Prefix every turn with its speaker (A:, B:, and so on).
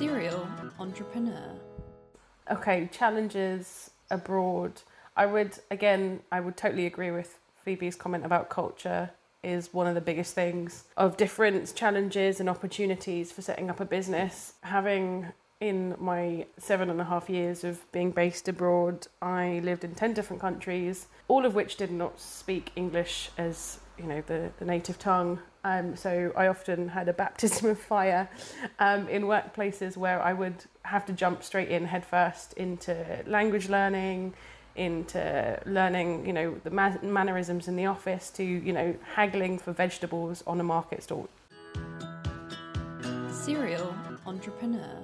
A: Serial entrepreneur.
B: Okay, challenges abroad. I would, again, I would totally agree with Phoebe's comment about culture is one of the biggest things of different challenges and opportunities for setting up a business. Having in my seven and a half years of being based abroad, I lived in 10 different countries, all of which did not speak English as you know the, the native tongue. Um, so I often had a baptism of fire um, in workplaces where I would have to jump straight in headfirst into language learning, into learning, you know, the ma- mannerisms in the office, to you know, haggling for vegetables on a market stall.
A: Serial entrepreneur.